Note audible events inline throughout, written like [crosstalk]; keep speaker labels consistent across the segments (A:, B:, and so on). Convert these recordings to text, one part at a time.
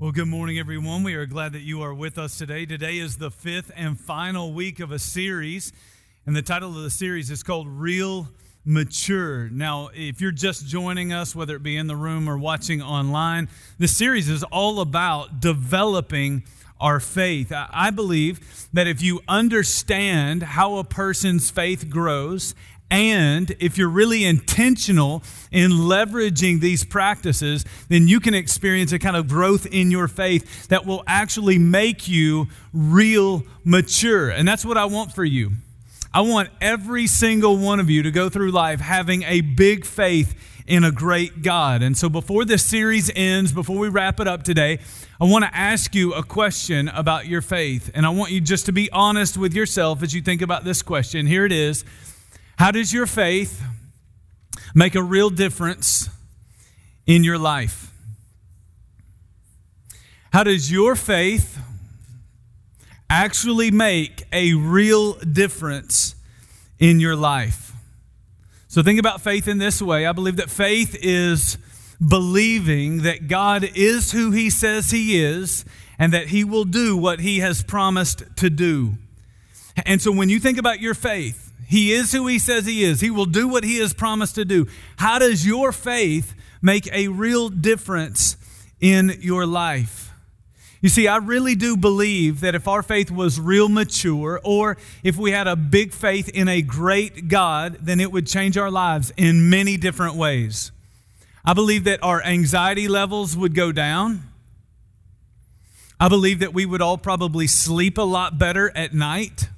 A: Well, good morning, everyone. We are glad that you are with us today. Today is the fifth and final week of a series, and the title of the series is called Real Mature. Now, if you're just joining us, whether it be in the room or watching online, this series is all about developing our faith. I believe that if you understand how a person's faith grows and if you're really intentional in leveraging these practices, then you can experience a kind of growth in your faith that will actually make you real mature. And that's what I want for you. I want every single one of you to go through life having a big faith in a great God. And so before this series ends, before we wrap it up today, I want to ask you a question about your faith. And I want you just to be honest with yourself as you think about this question. Here it is how does your faith make a real difference in your life? How does your faith actually make a real difference in your life? So think about faith in this way. I believe that faith is believing that God is who he says he is and that he will do what he has promised to do. And so when you think about your faith, he is who he says he is. He will do what he has promised to do. How does your faith make a real difference in your life? You see, I really do believe that if our faith was real mature, or if we had a big faith in a great God, then it would change our lives in many different ways. I believe that our anxiety levels would go down. I believe that we would all probably sleep a lot better at night.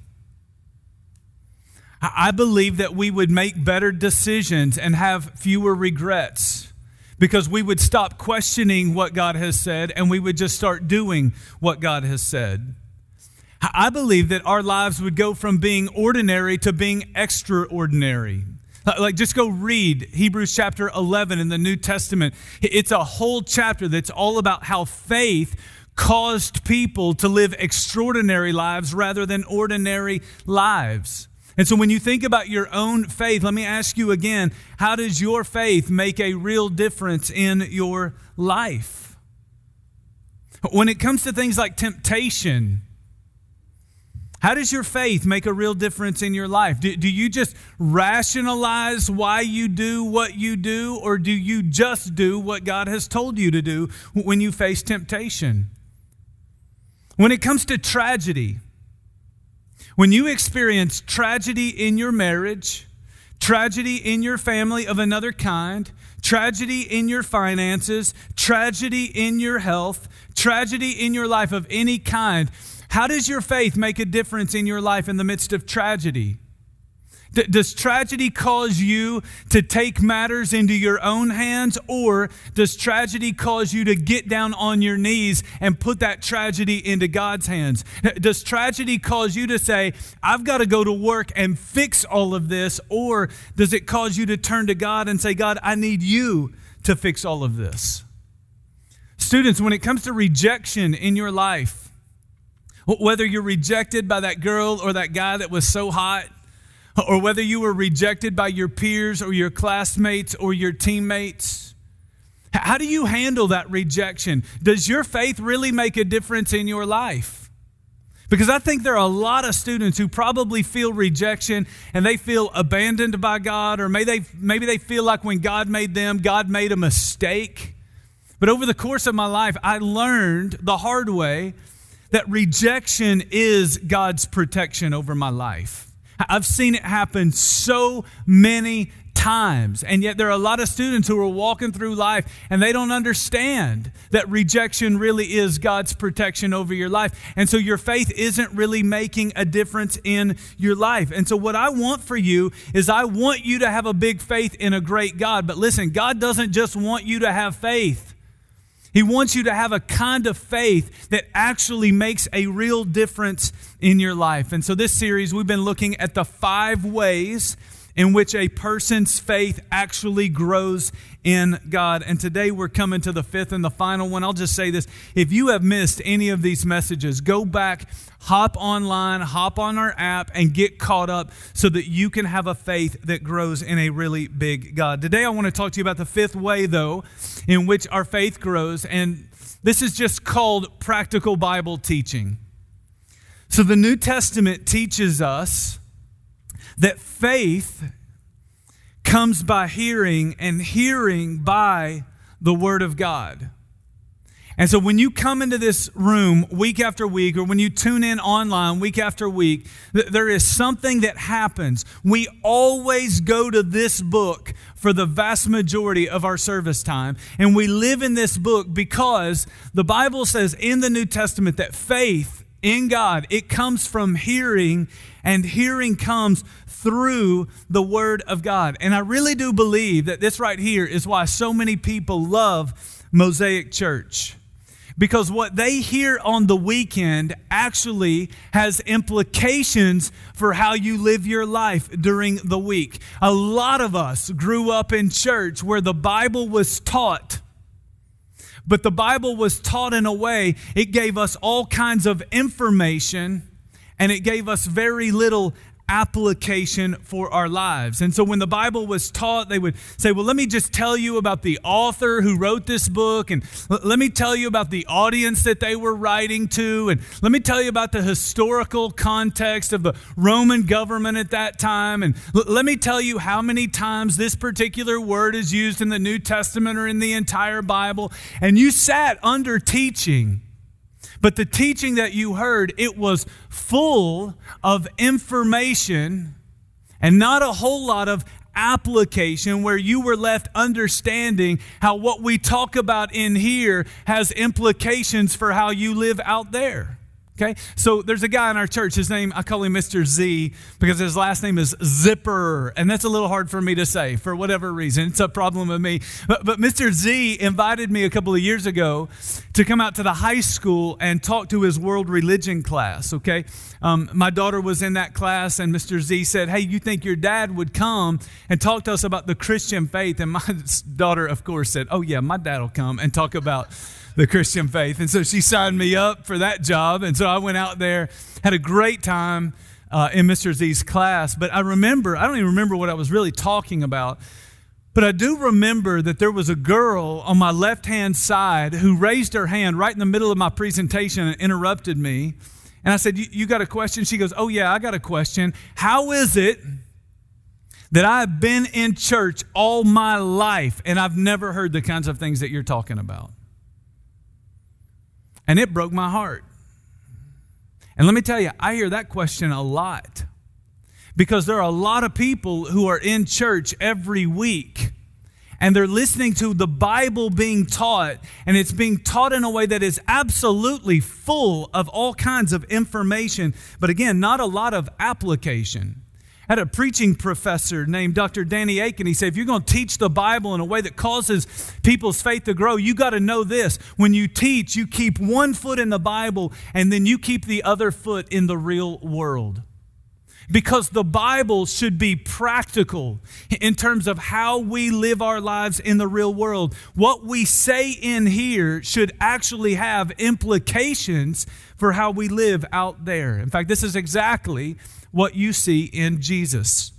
A: I believe that we would make better decisions and have fewer regrets because we would stop questioning what God has said and we would just start doing what God has said. I believe that our lives would go from being ordinary to being extraordinary. Like, just go read Hebrews chapter 11 in the New Testament. It's a whole chapter that's all about how faith caused people to live extraordinary lives rather than ordinary lives. And so when you think about your own faith, let me ask you again how does your faith make a real difference in your life? When it comes to things like temptation, how does your faith make a real difference in your life? Do, do, you just rationalize why you do what you do, or do you just do what God has told you to do when you face temptation? When it comes to tragedy, when you experience tragedy in your marriage, tragedy in your family of another kind, tragedy in your finances, tragedy in your health, tragedy in your life of any kind, how does your faith make a difference in your life in the midst of tragedy? Does tragedy cause you to take matters into your own hands, or does tragedy cause you to get down on your knees and put that tragedy into God's hands? Does tragedy cause you to say, I've got to go to work and fix all of this, or does it cause you to turn to God and say, God, I need you to fix all of this? Students, when it comes to rejection in your life, whether you're rejected by that girl or that guy that was so hot, [laughs] or whether you were rejected by your peers or your classmates or your teammates. How do you handle that rejection? Does your faith really make a difference in your life? Because I think there are a lot of students who probably feel rejection and they feel abandoned by God, or maybe they, maybe they feel like when God made them, God made a mistake. But over the course of my life, I learned the hard way that rejection is God's protection over my life. I've seen it happen so many times. And yet, there are a lot of students who are walking through life and they don't understand that rejection really is God's protection over your life. And so, your faith isn't really making a difference in your life. And so, what I want for you is I want you to have a big faith in a great God. But listen, God doesn't just want you to have faith. He wants you to have a kind of faith that actually makes a real difference in your life. And so, this series, we've been looking at the five ways in which a person's faith actually grows in God. And today we're coming to the fifth and the final one. I'll just say this if you have missed any of these messages, go back, hop online, hop on our app, and get caught up so that you can have a faith that grows in a really big God. Today I want to talk to you about the fifth way, though, in which our faith grows. And This is just called practical Bible teaching. So the New Testament teaches us that faith comes by hearing, and hearing by the Word of God. And so when you come into this room week after week, or when you tune in online week after week, th- there is something that happens. We always go to this book for the vast majority of our service time. And we live in this book because the Bible says in the New Testament that faith in God, it comes from hearing, and hearing comes through the Word of God. And I really do believe that this right here is why so many people love Mosaic Church because what they hear on the weekend actually has implications for how you live your life during the week. A lot of us grew up in church where the Bible was taught. But the Bible was taught in a way, it gave us all kinds of information and it gave us very little application for our lives. And so when the Bible was taught, they would say, Well, let me just tell you about the author who wrote this book, and let me tell you about the audience that they were writing to, and let me tell you about the historical context of the Roman government at that time, and let me tell you how many times this particular word is used in the New Testament or in the entire Bible. And you sat under teaching but the teaching that you heard, it was full of information and not a whole lot of application where you were left understanding how what we talk about in here has implications for how you live out there. Okay, so there's a guy in our church. His name, I call him Mr. Z because his last name is Zipper. And that's a little hard for me to say for whatever reason. It's a problem with me. But, but Mr. Z invited me a couple of years ago to come out to the high school and talk to his world religion class. Okay, um, my daughter was in that class, and Mr. Z said, Hey, you think your dad would come and talk to us about the Christian faith? And my [laughs] daughter, of course, said, Oh, yeah, my dad will come and talk about the Christian faith. And so she signed me up for that job. And so I went out there, had a great time uh, in Mr. Z's class. But I remember, I don't even remember what I was really talking about. But I do remember that there was a girl on my left hand side who raised her hand right in the middle of my presentation and interrupted me. And I said, You got a question? She goes, Oh, yeah, I got a question. How is it that I've been in church all my life and I've never heard the kinds of things that you're talking about? And it broke my heart. And let me tell you, I hear that question a lot. Because there are a lot of people who are in church every week and they're listening to the Bible being taught, and it's being taught in a way that is absolutely full of all kinds of information, but again, not a lot of application had a preaching professor named Dr. Danny Akin. He said, if you're going to teach the Bible in a way that causes people's faith to grow, you got to know this. When you teach, you keep one foot in the Bible and then you keep the other foot in the real world. Because the Bible should be practical in terms of how we live our lives in the real world. What we say in here should actually have implications for how we live out there. In fact, this is exactly what you see in Jesus.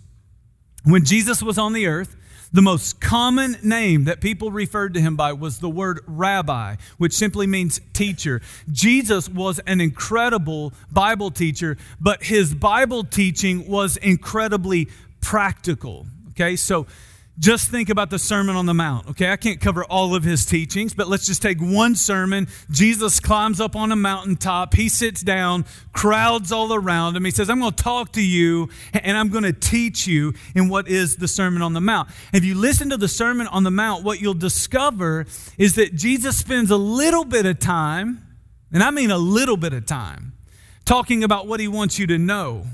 A: When Jesus was on the earth, the most common name that people referred to him by was the word rabbi, which simply means teacher. Jesus was an incredible Bible teacher, but his Bible teaching was incredibly practical. Okay, so just think about the Sermon on the Mount. Okay, I can't cover all of his teachings, but let's just take one sermon. Jesus climbs up on a mountaintop. He sits down, crowds all around him. He says, I'm going to talk to you and I'm going to teach you in what is the Sermon on the Mount. If you listen to the Sermon on the Mount, what you'll discover is that Jesus spends a little bit of time, and I mean a little bit of time, talking about what he wants you to know.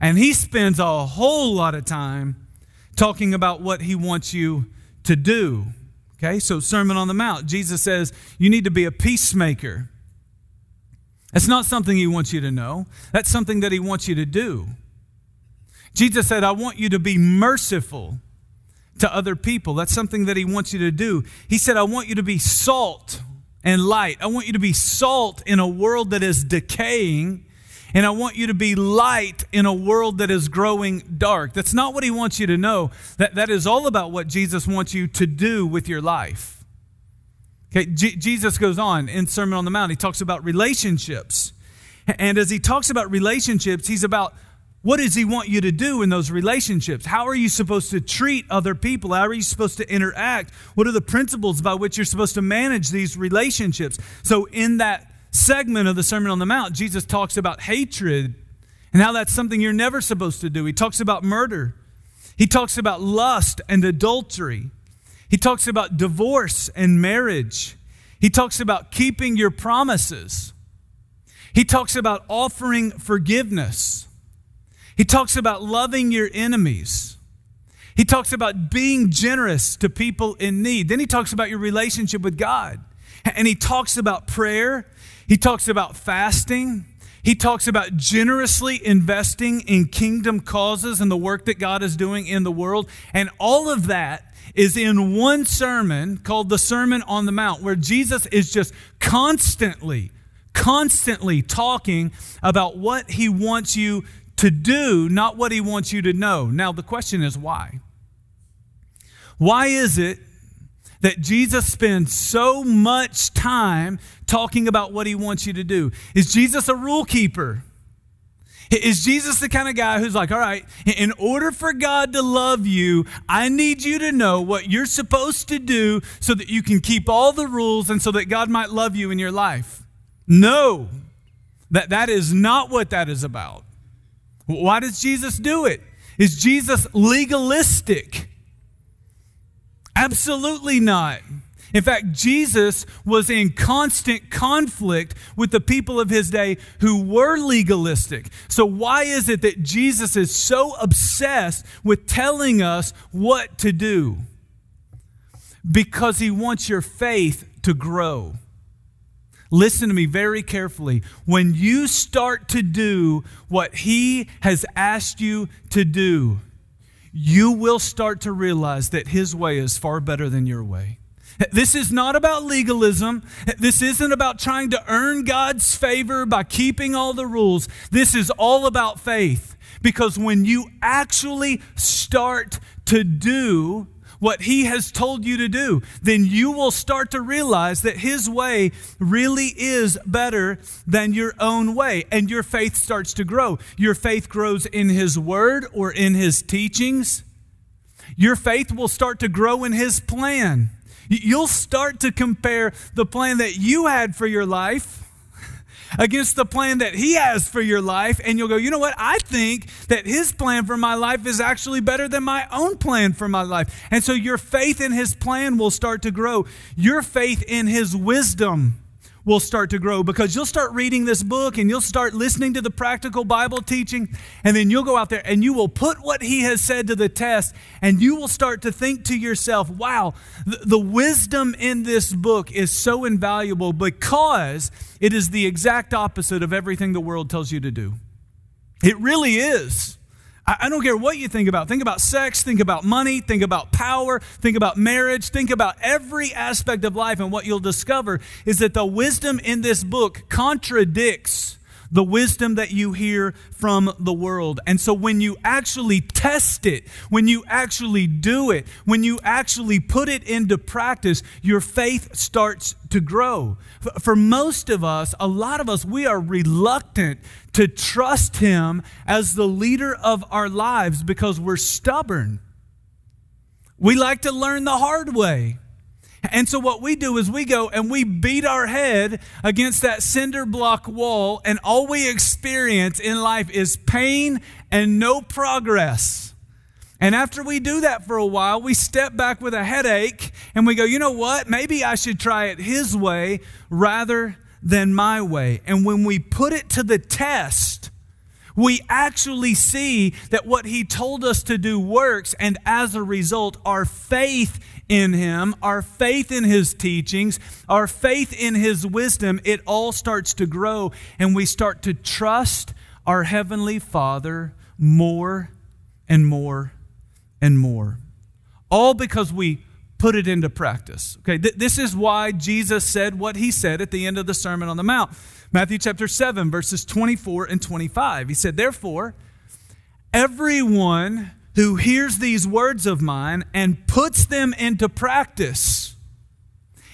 A: And he spends a whole lot of time talking about what he wants you to do. Okay, so Sermon on the Mount, Jesus says you need to be a peacemaker. That's not something he wants you to know, that's something that he wants you to do. Jesus said, I want you to be merciful to other people. That's something that he wants you to do. He said, I want you to be salt and light. I want you to be salt in a world that is decaying and I want you to be light in a world that is growing dark. That's not what he wants you to know. That, that is all about what Jesus wants you to do with your life. Okay, Jesus goes on in Sermon on the Mount. He talks about relationships. And as he talks about relationships, he's about what does he want you to do in those relationships? How are you supposed to treat other people? How are you supposed to interact? What are the principles by which you're supposed to manage these relationships? So, in that segment of the Sermon on the Mount, Jesus talks about hatred and how that's something you're never supposed to do. He talks about murder, he talks about lust and adultery, he talks about divorce and marriage, he talks about keeping your promises, he talks about offering forgiveness. He talks about loving your enemies. He talks about being generous to people in need. Then he talks about your relationship with God. And he talks about prayer. He talks about fasting. He talks about generously investing in kingdom causes and the work that God is doing in the world. And all of that is in one sermon called the Sermon on the Mount, where Jesus is just constantly, constantly talking about what he wants you to do, not what he wants you to know. Now, the question is why? Why is it that Jesus spends so much time talking about what he wants you to do? Is Jesus a rule keeper? Is Jesus the kind of guy who's like, all right, in order for God to love you, I need you to know what you're supposed to do so that you can keep all the rules and so that God might love you in your life? No, that, that is not what that is about. Why does Jesus do it? Is Jesus legalistic? Absolutely not. In fact, Jesus was in constant conflict with the people of his day who were legalistic. So, why is it that Jesus is so obsessed with telling us what to do? Because he wants your faith to grow. Listen to me very carefully. When you start to do what He has asked you to do, you will start to realize that His way is far better than your way. This is not about legalism. This isn't about trying to earn God's favor by keeping all the rules. This is all about faith. Because when you actually start to do what He has told you to do, then you will start to realize that His way really is better than your own way. And your faith starts to grow. Your faith grows in His Word or in His teachings. Your faith will start to grow in His plan. You'll start to compare the plan that you had for your life against the plan that He has for your life, and you'll go, you know what? I think that His plan for my life is actually better than my own plan for my life. And so your faith in His plan will start to grow. Your faith in His wisdom will start to grow because you'll start reading this book and you'll start listening to the practical Bible teaching, and then you'll go out there and you will put what he has said to the test, and you will start to think to yourself, wow, the, the wisdom in this book is so invaluable because it is the exact opposite of everything the world tells you to do. It really is. I don't care what you think about. Think about sex, think about money, think about power, think about marriage, think about every aspect of life. And what you'll discover is that the wisdom in this book contradicts the wisdom that you hear from the world. And so when you actually test it, when you actually do it, when you actually put it into practice, your faith starts to grow. For most of us, a lot of us, we are reluctant to trust Him as the leader of our lives because we're stubborn. We like to learn the hard way. And so, what we do is we go and we beat our head against that cinder block wall, and all we experience in life is pain and no progress. And after we do that for a while, we step back with a headache and we go, you know what? Maybe I should try it His way rather than my way. And when we put it to the test, we actually see that what He told us to do works, and as a result, our faith in Him, our faith in His teachings, our faith in His wisdom, it all starts to grow, and we start to trust our Heavenly Father more and more and more. All because we put it into practice. Okay, th- this is why Jesus said what he said at the end of the Sermon on the Mount. Matthew chapter 7, verses 24 and 25. He said, Therefore, everyone who hears these words of mine and puts them into practice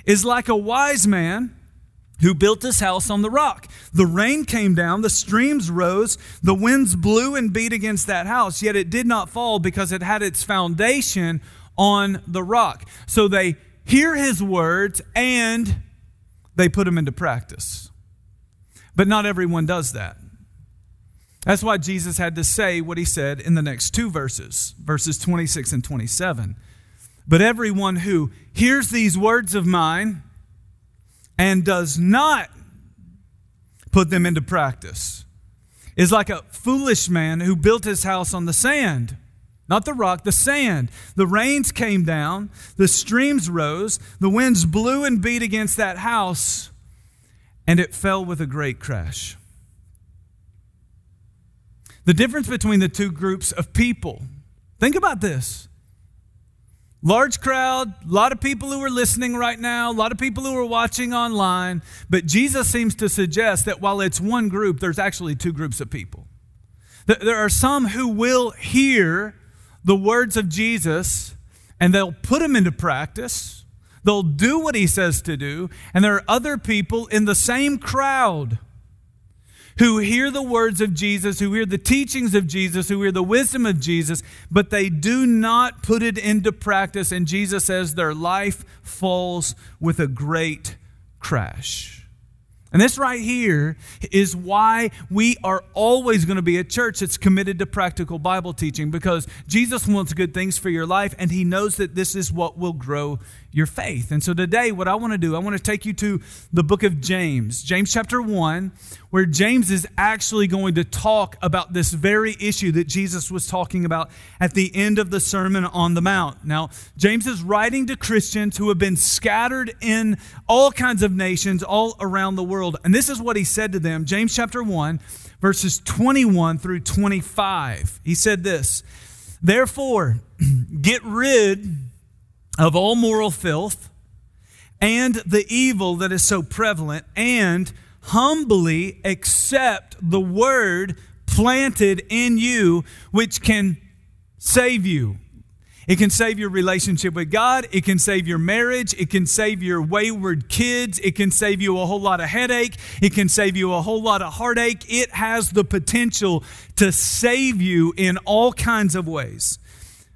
A: is like a wise man who built his house on the rock. The rain came down, the streams rose, the winds blew and beat against that house, yet it did not fall because it had its foundation on the rock. So they hear his words and they put them into practice. But not everyone does that. That's why Jesus had to say what he said in the next two verses, verses 26 and 27. But everyone who hears these words of mine and does not put them into practice is like a foolish man who built his house on the sand. Not the rock, the sand. The rains came down, the streams rose, the winds blew and beat against that house, and it fell with a great crash. The difference between the two groups of people, think about this. Large crowd, a lot of people who are listening right now, a lot of people who are watching online. But Jesus seems to suggest that while it's one group, there's actually two groups of people. There are some who will hear the words of Jesus and they'll put them into practice. They'll do what he says to do. And there are other people in the same crowd who hear the words of Jesus, who hear the teachings of Jesus, who hear the wisdom of Jesus, but they do not put it into practice. And Jesus says their life falls with a great crash. And this right here is why we are always going to be a church that's committed to practical Bible teaching because Jesus wants good things for your life and he knows that this is what will grow your faith. And so today, what I want to do, I want to take you to the book of James, James chapter 1, where James is actually going to talk about this very issue that Jesus was talking about at the end of the Sermon on the Mount. Now, James is writing to Christians who have been scattered in all kinds of nations all around the world. And this is what he said to them James chapter 1, verses 21 through 25. He said this Therefore, [clears throat] get rid of all moral filth and the evil that is so prevalent, and humbly accept the word planted in you, which can save you. It can save your relationship with God. It can save your marriage. It can save your wayward kids. It can save you a whole lot of headache. It can save you a whole lot of heartache. It has the potential to save you in all kinds of ways.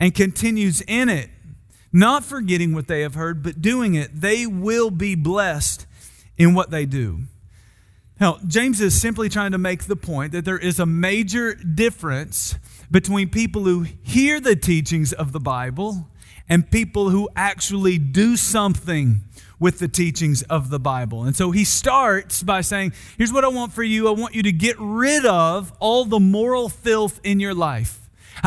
A: and continues in it, not forgetting what they have heard, but doing it, they will be blessed in what they do. Now, James is simply trying to make the point that there is a major difference between people who hear the teachings of the Bible and people who actually do something with the teachings of the Bible. And so he starts by saying, Here's what I want for you I want you to get rid of all the moral filth in your life.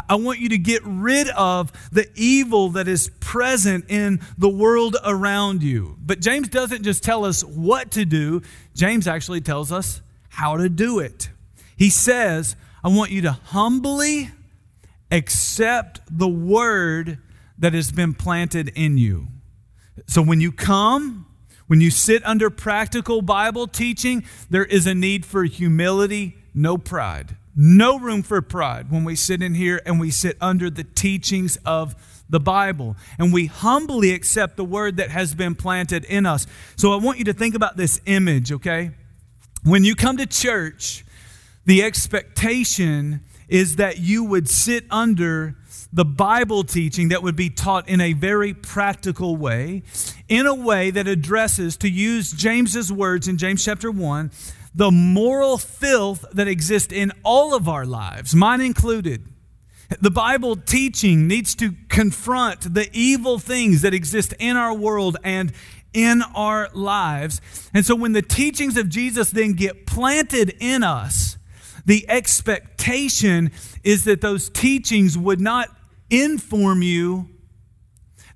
A: I want you to get rid of the evil that is present in the world around you. But James doesn't just tell us what to do, James actually tells us how to do it. He says, I want you to humbly accept the word that has been planted in you. So when you come, when you sit under practical Bible teaching, there is a need for humility, no pride. No room for pride when we sit in here and we sit under the teachings of the Bible and we humbly accept the word that has been planted in us. So I want you to think about this image, okay? When you come to church, the expectation is that you would sit under the Bible teaching that would be taught in a very practical way, in a way that addresses, to use James's words in James chapter 1, the moral filth that exists in all of our lives, mine included. The Bible teaching needs to confront the evil things that exist in our world and in our lives. And so when the teachings of Jesus then get planted in us, the expectation is that those teachings would not inform you,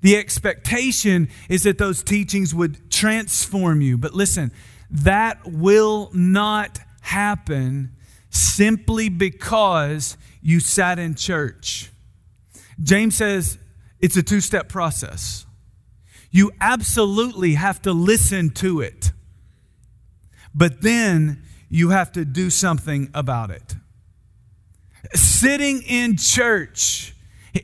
A: The expectation is that those teachings would transform you. But listen, that will not happen simply because you sat in church. James says it's a two step process. You absolutely have to listen to it, but then you have to do something about it. Sitting in church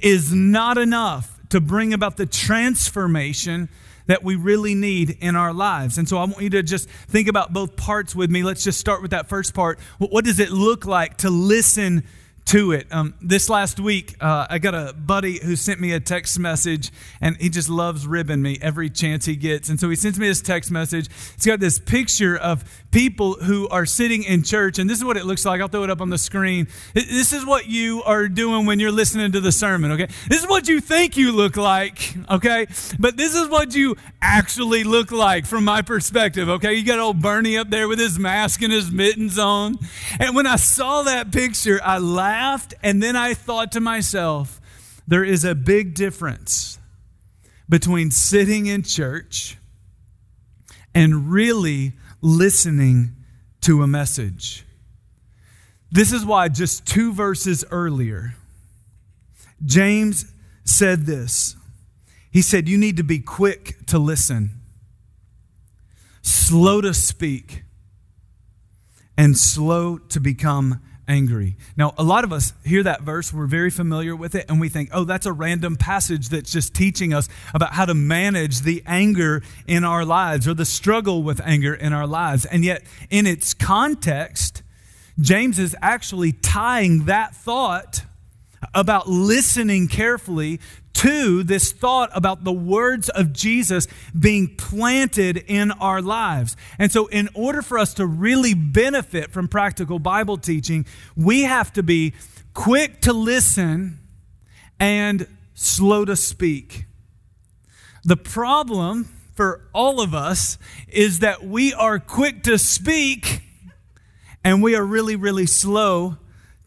A: is not enough to bring about the transformation that we really need in our lives. And so I want you to just think about both parts with me. Let's just start with that first part. What does it look like to listen to it. Um, this last week, uh, I got a buddy who sent me a text message, and he just loves ribbing me every chance he gets. And so he sends me this text message. It's got this picture of people who are sitting in church, and this is what it looks like. I'll throw it up on the screen. This is what you are doing when you're listening to the sermon, okay? This is what you think you look like, okay? But this is what you actually look like from my perspective, okay? You got old Bernie up there with his mask and his mittens on. And when I saw that picture, I laughed, and then I thought to myself, there is a big difference between sitting in church and really listening to a message. This is why just two verses earlier, James said this. He said, You need to be quick to listen, slow to speak, and slow to become angry. Now, a lot of us hear that verse, we're very familiar with it, and we think, oh, that's a random passage that's just teaching us about how to manage the anger in our lives or the struggle with anger in our lives. And yet, in its context, James is actually tying that thought about listening carefully to this thought about the words of Jesus being planted in our lives. And so, in order for us to really benefit from practical Bible teaching, we have to be quick to listen and slow to speak. The problem for all of us is that we are quick to speak and we are really, really slow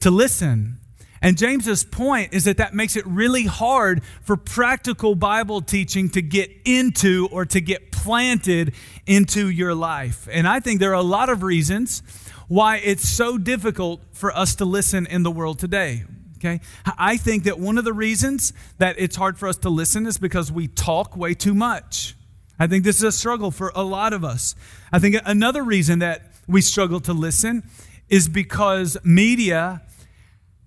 A: to listen. And James's point is that that makes it really hard for practical Bible teaching to get into or to get planted into your life. And I think there are a lot of reasons why it's so difficult for us to listen in the world today. Okay? I think that one of the reasons that it's hard for us to listen is because we talk way too much. I think this is a struggle for a lot of us. I think another reason that we struggle to listen is because media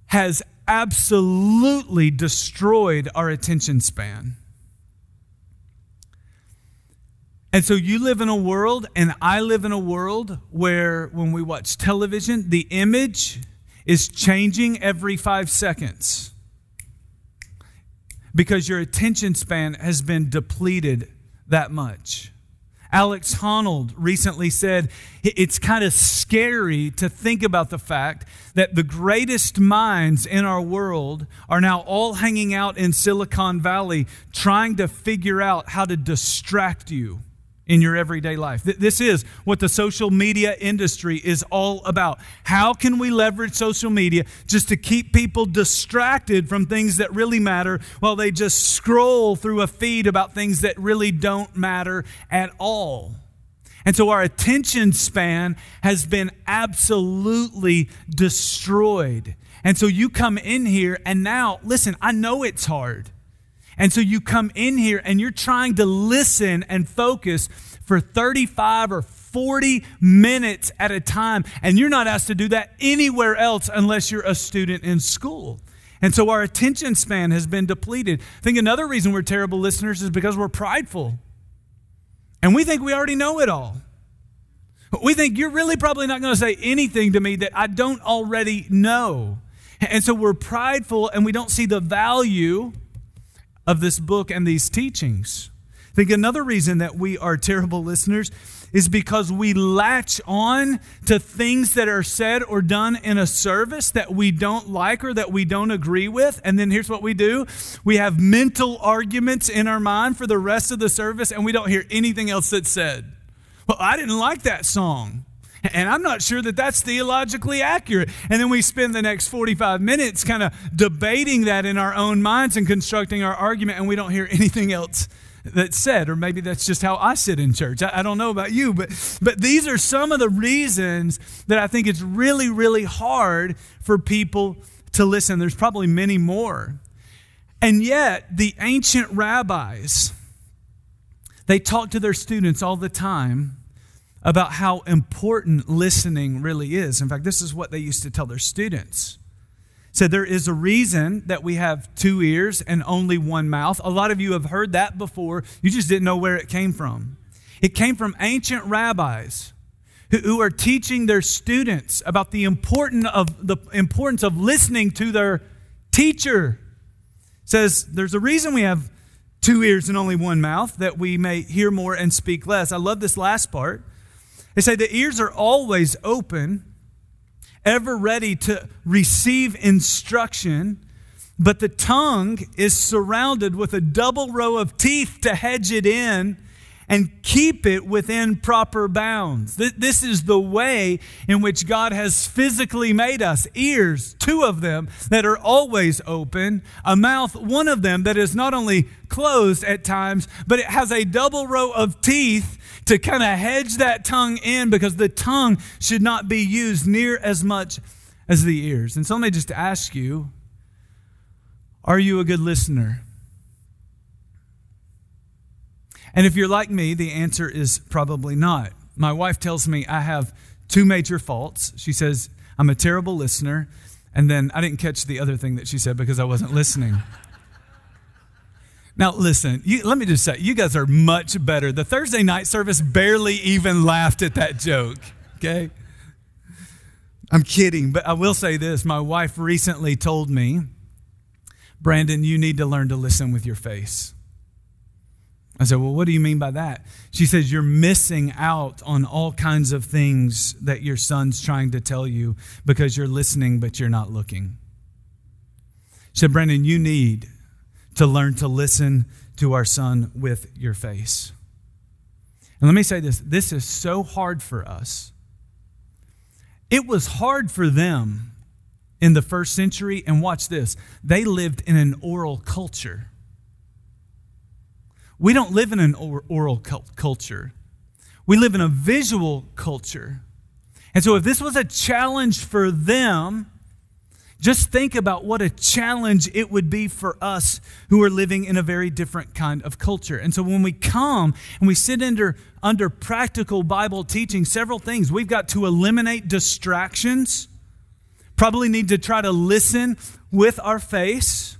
A: has absolutely destroyed our attention span. And so you live in a world, and I live in a world where when we watch television, the image is changing every five seconds because your attention span has been depleted that much. Alex Honnold recently said it's kind of scary to think about the fact that the greatest minds in our world are now all hanging out in Silicon Valley trying to figure out how to distract you in your everyday life. This is what the social media industry is all about. How can we leverage social media just to keep people distracted from things that really matter while they just scroll through a feed about things that really don't matter at all? And so our attention span has been absolutely destroyed. And so you come in here and now, listen, I know it's hard. And so you come in here and you're trying to listen and focus for 35 or 40 minutes at a time. And you're not asked to do that anywhere else unless you're a student in school. And so our attention span has been depleted. I think another reason we're terrible listeners is because we're prideful. And we think we already know it all. We think you're really probably not going to say anything to me that I don't already know. And so we're prideful and we don't see the value of this book and these teachings. I think another reason that we are terrible listeners is because we latch on to things that are said or done in a service that we don't like or that we don't agree with. And then here's what we do we have mental arguments in our mind for the rest of the service, and we don't hear anything else that's said. Well, I didn't like that song. And I'm not sure that that's theologically accurate. And then we spend the next 45 minutes kind of debating that in our own minds and constructing our argument, and we don't hear [laughs] anything else that's said. Or maybe that's just how I sit in church. I, I don't know about you, but, but these are some of the reasons that I think it's really, really hard for people to listen. There's probably many more. And yet, the ancient rabbis, they talk to their students all the time about how important listening really is. In fact, this is what they used to tell their students. Said there is a reason that we have two ears and only one mouth. A lot of you have heard that before. You just didn't know where it came from. It came from ancient rabbis who are teaching their students about the important of the importance of listening to their teacher. says there's a reason we have two ears and only one mouth that we may hear more and speak less. I love this last part. They say the ears are always open, ever ready to receive instruction, but the tongue is surrounded with a double row of teeth to hedge it in and keep it within proper bounds. This is the way in which God has physically made us ears, two of them that are always open, a mouth, one of them that is not only closed at times, but it has a double row of teeth to kind of hedge that tongue in because the tongue should not be used near as much as the ears. And so let me just ask you are you a good listener? And if you're like me, the answer is probably not. My wife tells me I have two major faults. She says, I'm a terrible listener. And then I didn't catch the other thing that she said because I wasn't listening. Now, listen, you, let me just say, you guys are much better. The Thursday night service barely even laughed at that joke, okay? I'm kidding, but I will say this. My wife recently told me, Brandon, you need to learn to listen with your face. I said, Well, what do you mean by that? She says, You're missing out on all kinds of things that your son's trying to tell you because you're listening, but you're not looking. She said, Brandon, you need to learn to listen to our son with your face. And let me say this this is so hard for us. It was hard for them in the first century, and watch this they lived in an oral culture. We don't live in an oral culture. We live in a visual culture. And so, if this was a challenge for them, just think about what a challenge it would be for us who are living in a very different kind of culture. And so, when we come and we sit under, under practical Bible teaching, several things. We've got to eliminate distractions, probably need to try to listen with our face.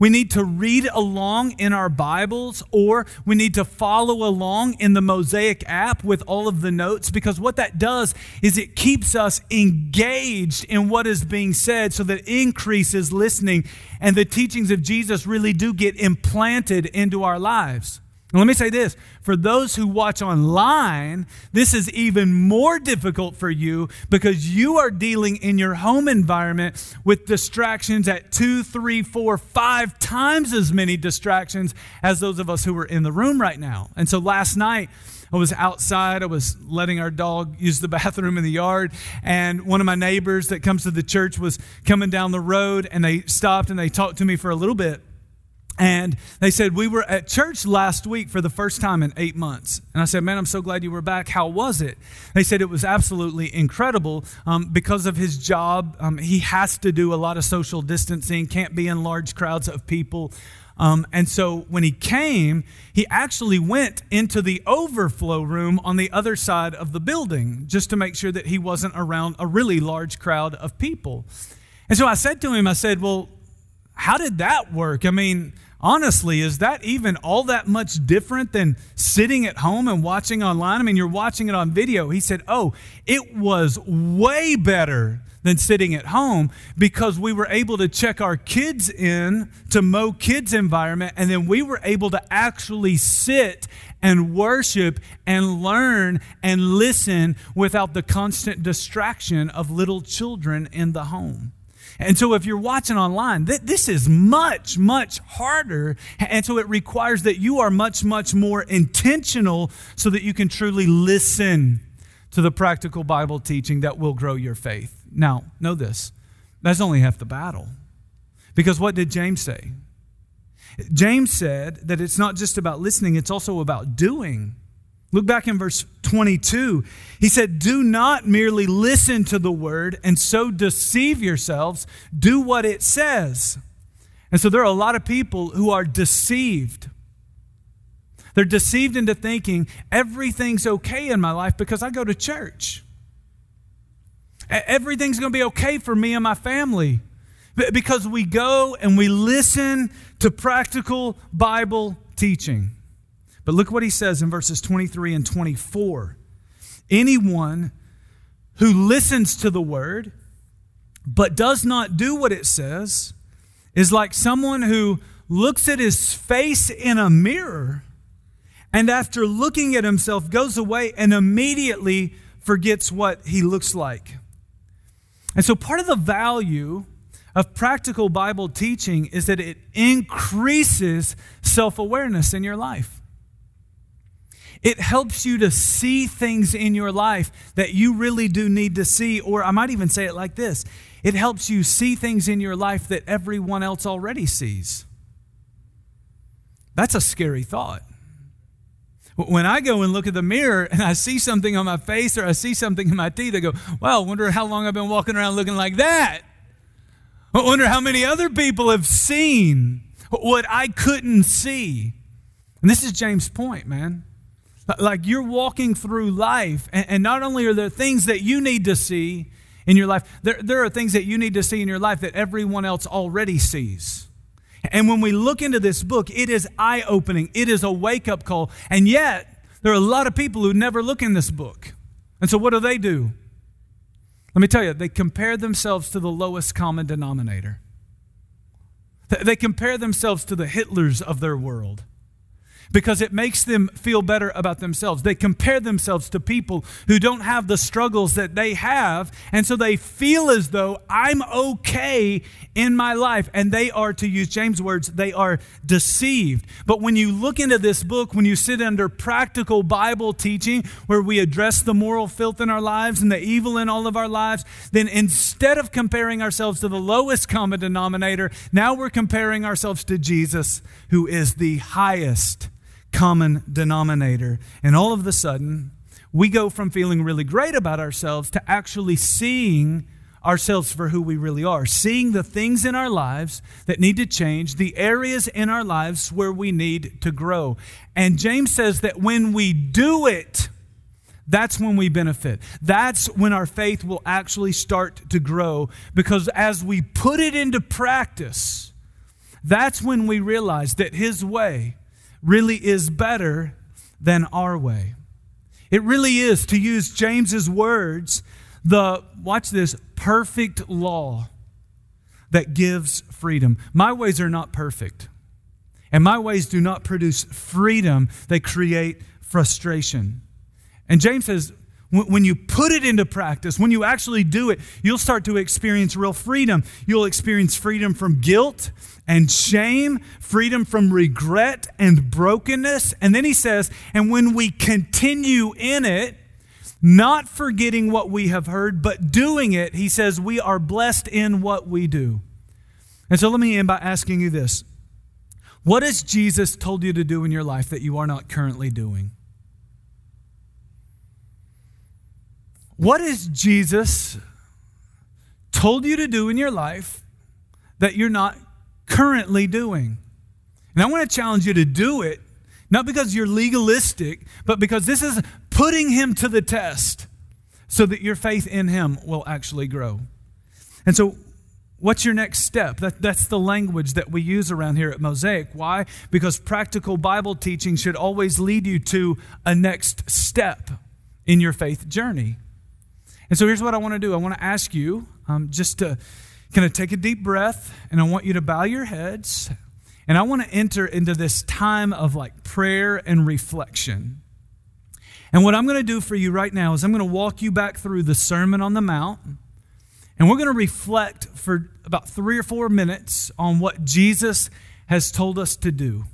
A: We need to read along in our Bibles or we need to follow along in the Mosaic app with all of the notes because what that does is it keeps us engaged in what is being said so that increases listening and the teachings of Jesus really do get implanted into our lives. And let me say this for those who watch online, this is even more difficult for you because you are dealing in your home environment with distractions at two, three, four, five times as many distractions as those of us who are in the room right now. And so last night, I was outside. I was letting our dog use the [laughs] bathroom in the yard. And one of my neighbors that comes to the church was coming down the road and they stopped and they talked to me for a little bit. And they said, We were at church last week for the first time in eight months. And I said, Man, I'm so glad you were back. How was it? They said it was absolutely incredible. Um, because of his job, um, he has to do a lot of social distancing, can't be in large crowds of people. Um, and so when he came, he actually went into the overflow room on the other side of the building just to make sure that he wasn't around a really large crowd of people. And so I said to him, I said, Well, how did that work? I mean, honestly, is that even all that much different than sitting at home and watching online? I mean, you're watching it on video. He said, Oh, it was way better than sitting at home because we were able to check our kids in to Mo Kids environment, and then we were able to actually sit and worship and learn and listen without the constant distraction of little children in the home. And so if you're watching online, th- this is much, much harder. And so it requires that you are much, much more intentional so that you can truly listen to the practical Bible teaching that will grow your faith. Now, know this that's only half the battle. Because what did James say? James said that it's not just about listening, it's also about doing. Look back in verse 22. He said, Do not merely listen to the word and so deceive yourselves. Do what it says. And so there are a lot of people who are deceived. They're deceived into thinking everything's okay in my life because I go to church. Everything's going to be okay for me and my family because we go and we listen to practical Bible teaching. But look what he says in verses 23 and 24. Anyone who listens to the word but does not do what it says is like someone who looks at his face in a mirror and after looking at himself goes away and immediately forgets what he looks like. And so part of the value of practical Bible teaching is that it increases self awareness in your life. It helps you to see things in your life that you really do need to see, or I might even say it like this it helps you see things in your life that everyone else already sees. That's a scary thought. When I go and look at the mirror and I see something on my face or I see something in my teeth, I go, well, I wonder how long I've been walking around looking like that. I wonder how many other people have seen what I couldn't see. And this is James' point, man. Like you're walking through life, and, not only are there things that you need to see in your life, there, there are things that you need to see in your life that everyone else already sees. And when we look into this book, it is eye opening, it is a wake up call. And yet, there are a lot of people who never look in this book. And so, what do they do? Let me tell you, they compare themselves to the lowest common denominator. They compare themselves to the Hitlers of their world because it makes them feel better about themselves. They compare themselves to people who don't have the struggles that they have, and so they feel as though I'm okay in my life. And they are, to use James' words, they are deceived. But when you look into this book, when you sit under practical Bible teaching where we address the moral filth in our lives and the evil in all of our lives, then instead of comparing ourselves to the lowest common denominator, now we're comparing ourselves to Jesus, who is the highest common denominator. And all of a sudden, we go from feeling really great about ourselves to actually seeing ourselves for who we really are, seeing the things in our lives that need to change, the areas in our lives where we need to grow. And James says that when we do it, that's when we benefit. That's when our faith will actually start to grow because as we put it into practice, that's when we realize that His way really is better than our way. It really is, to use James's words, the, watch this, perfect law that gives freedom. My ways are not perfect, and my ways do not produce freedom, they create frustration. And James says, when you put it into practice, when you actually do it, you'll start to experience real freedom. You'll experience freedom from guilt and shame, freedom from regret and brokenness. And then he says, and when we continue in it, not forgetting what we have heard, but doing it, he says, we are blessed in what we do. And so let me end by asking you this What has Jesus told you to do in your life that you are not currently doing? What has Jesus told you to do in your life that you're not currently doing? And I want to challenge you to do it, not because you're legalistic, but because this is putting Him to the test so that your faith in Him will actually grow. And so, what's your next step? That, that's the language that we use around here at Mosaic. Why? Because practical Bible teaching should always lead you to a next step in your faith journey. And so here's what I want to do I want to ask you um, just to kind of take a deep breath, and I want you to bow your heads. And I want to enter into this time of like prayer and reflection. And what I'm going to do for you right now is I'm going to walk you back through the Sermon on the Mount. And we're going to reflect for about three or four minutes on what Jesus has told us to do.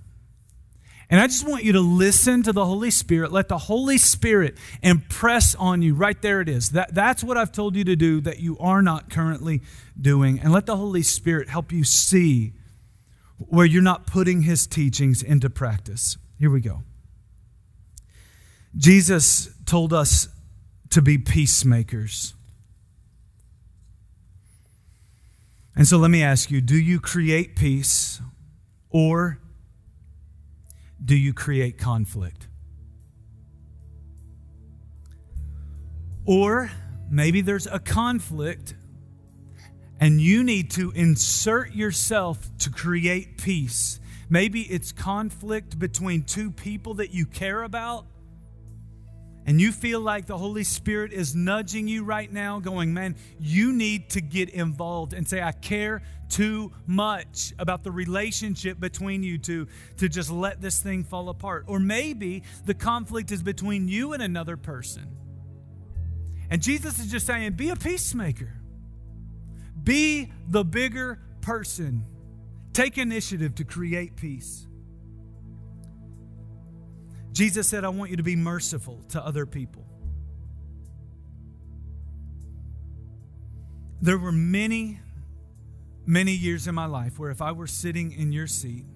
A: And I just want you to listen to the Holy Spirit. Let the Holy Spirit impress on you. Right there it is. That, that's what I've told you to do that you are not currently doing. And let the Holy Spirit help you see where you're not putting his teachings into practice. Here we go. Jesus told us to be peacemakers. And so let me ask you do you create peace or do you create conflict? Or maybe there's a conflict and you need to insert yourself to create peace. Maybe it's conflict between two people that you care about and you feel like the Holy Spirit is nudging you right now, going, man, you need to get involved and say, I care too much about the relationship between you two to just let this thing fall apart. Or maybe the conflict is between you and another person. And Jesus is just saying, be a peacemaker, be the bigger person, take initiative to create peace. Jesus said, I want you to be merciful to other people. There were many, many years in my life where if I were sitting in your seat,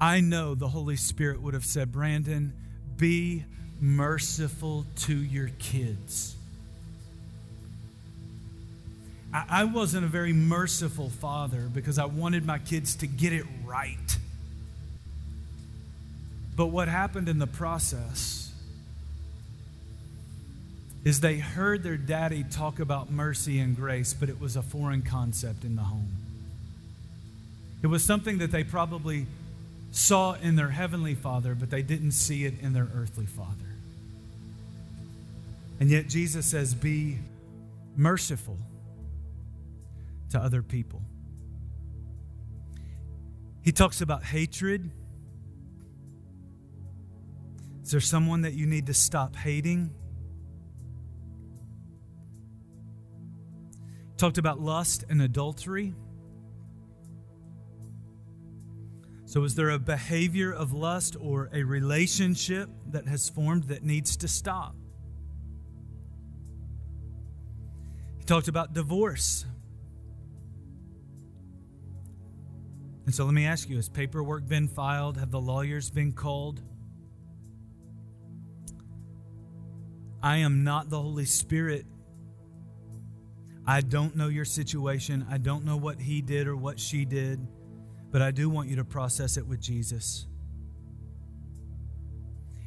A: I know the Holy Spirit would have said, Brandon, be merciful to your kids. I wasn't a very merciful father because I wanted my kids to get it right. But what happened in the process is they heard their daddy talk about mercy and grace, but it was a foreign concept in the home. It was something that they probably saw in their heavenly father, but they didn't see it in their earthly father. And yet Jesus says, Be merciful to other people. He talks about hatred is there someone that you need to stop hating? Talked about lust and adultery. So, is there a behavior of lust or a relationship that has formed that needs to stop? He talked about divorce. And so, let me ask you has paperwork been filed? Have the lawyers been called? I am not the Holy Spirit. I don't know your situation. I don't know what he did or what she did, but I do want you to process it with Jesus.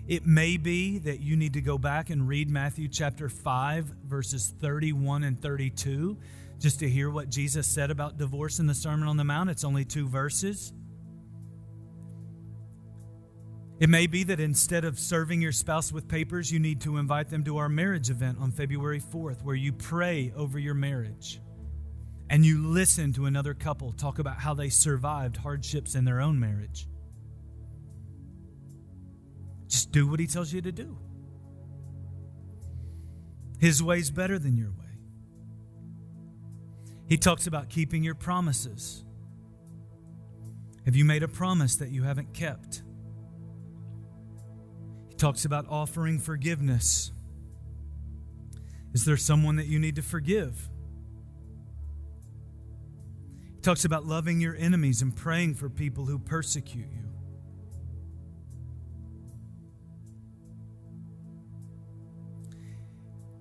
A: It may be that you need to go back and read Matthew chapter 5, verses 31 and 32, just to hear what Jesus said about divorce in the Sermon on the Mount. It's only two verses. It may be that instead of serving your spouse with papers, you need to invite them to our marriage event on February 4th, where you pray over your marriage and you listen to another couple talk about how they survived hardships in their own marriage. Just do what he tells you to do. His way's better than your way. He talks about keeping your promises. Have you made a promise that you haven't kept? Talks about offering forgiveness. Is there someone that you need to forgive? He talks about loving your enemies and praying for people who persecute you.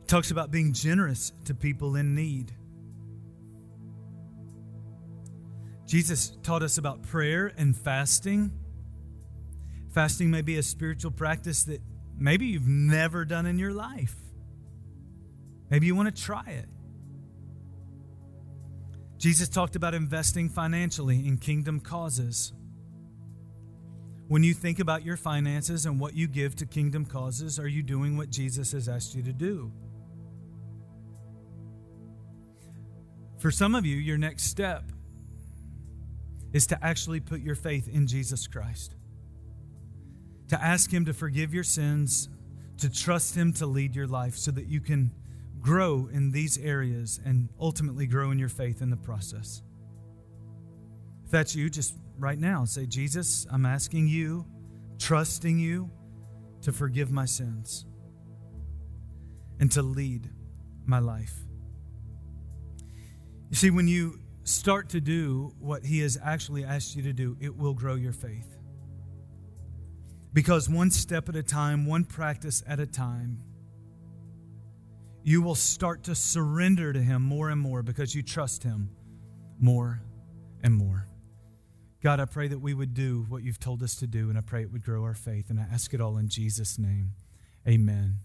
A: He talks about being generous to people in need. Jesus taught us about prayer and fasting. Fasting may be a spiritual practice that maybe you've never done in your life. Maybe you want to try it. Jesus talked about investing financially in kingdom causes. When you think about your finances and what you give to kingdom causes, are you doing what Jesus has asked you to do? For some of you, your next step is to actually put your faith in Jesus Christ to ask Him to forgive your sins, to trust Him to lead your life so that you can grow in these areas and ultimately grow in your faith in the process. If that's you, just right now say, Jesus, I'm asking you, trusting you to forgive my sins and to lead my life. You see, when you start to do what He has actually asked you to do, it will grow your faith. Because one step at a time, one practice at a time, you will start to surrender to Him more and more because you trust Him more and more. God, I pray that we would do what you've told us to do, and I pray it would grow our faith. And I ask it all in Jesus' name. Amen.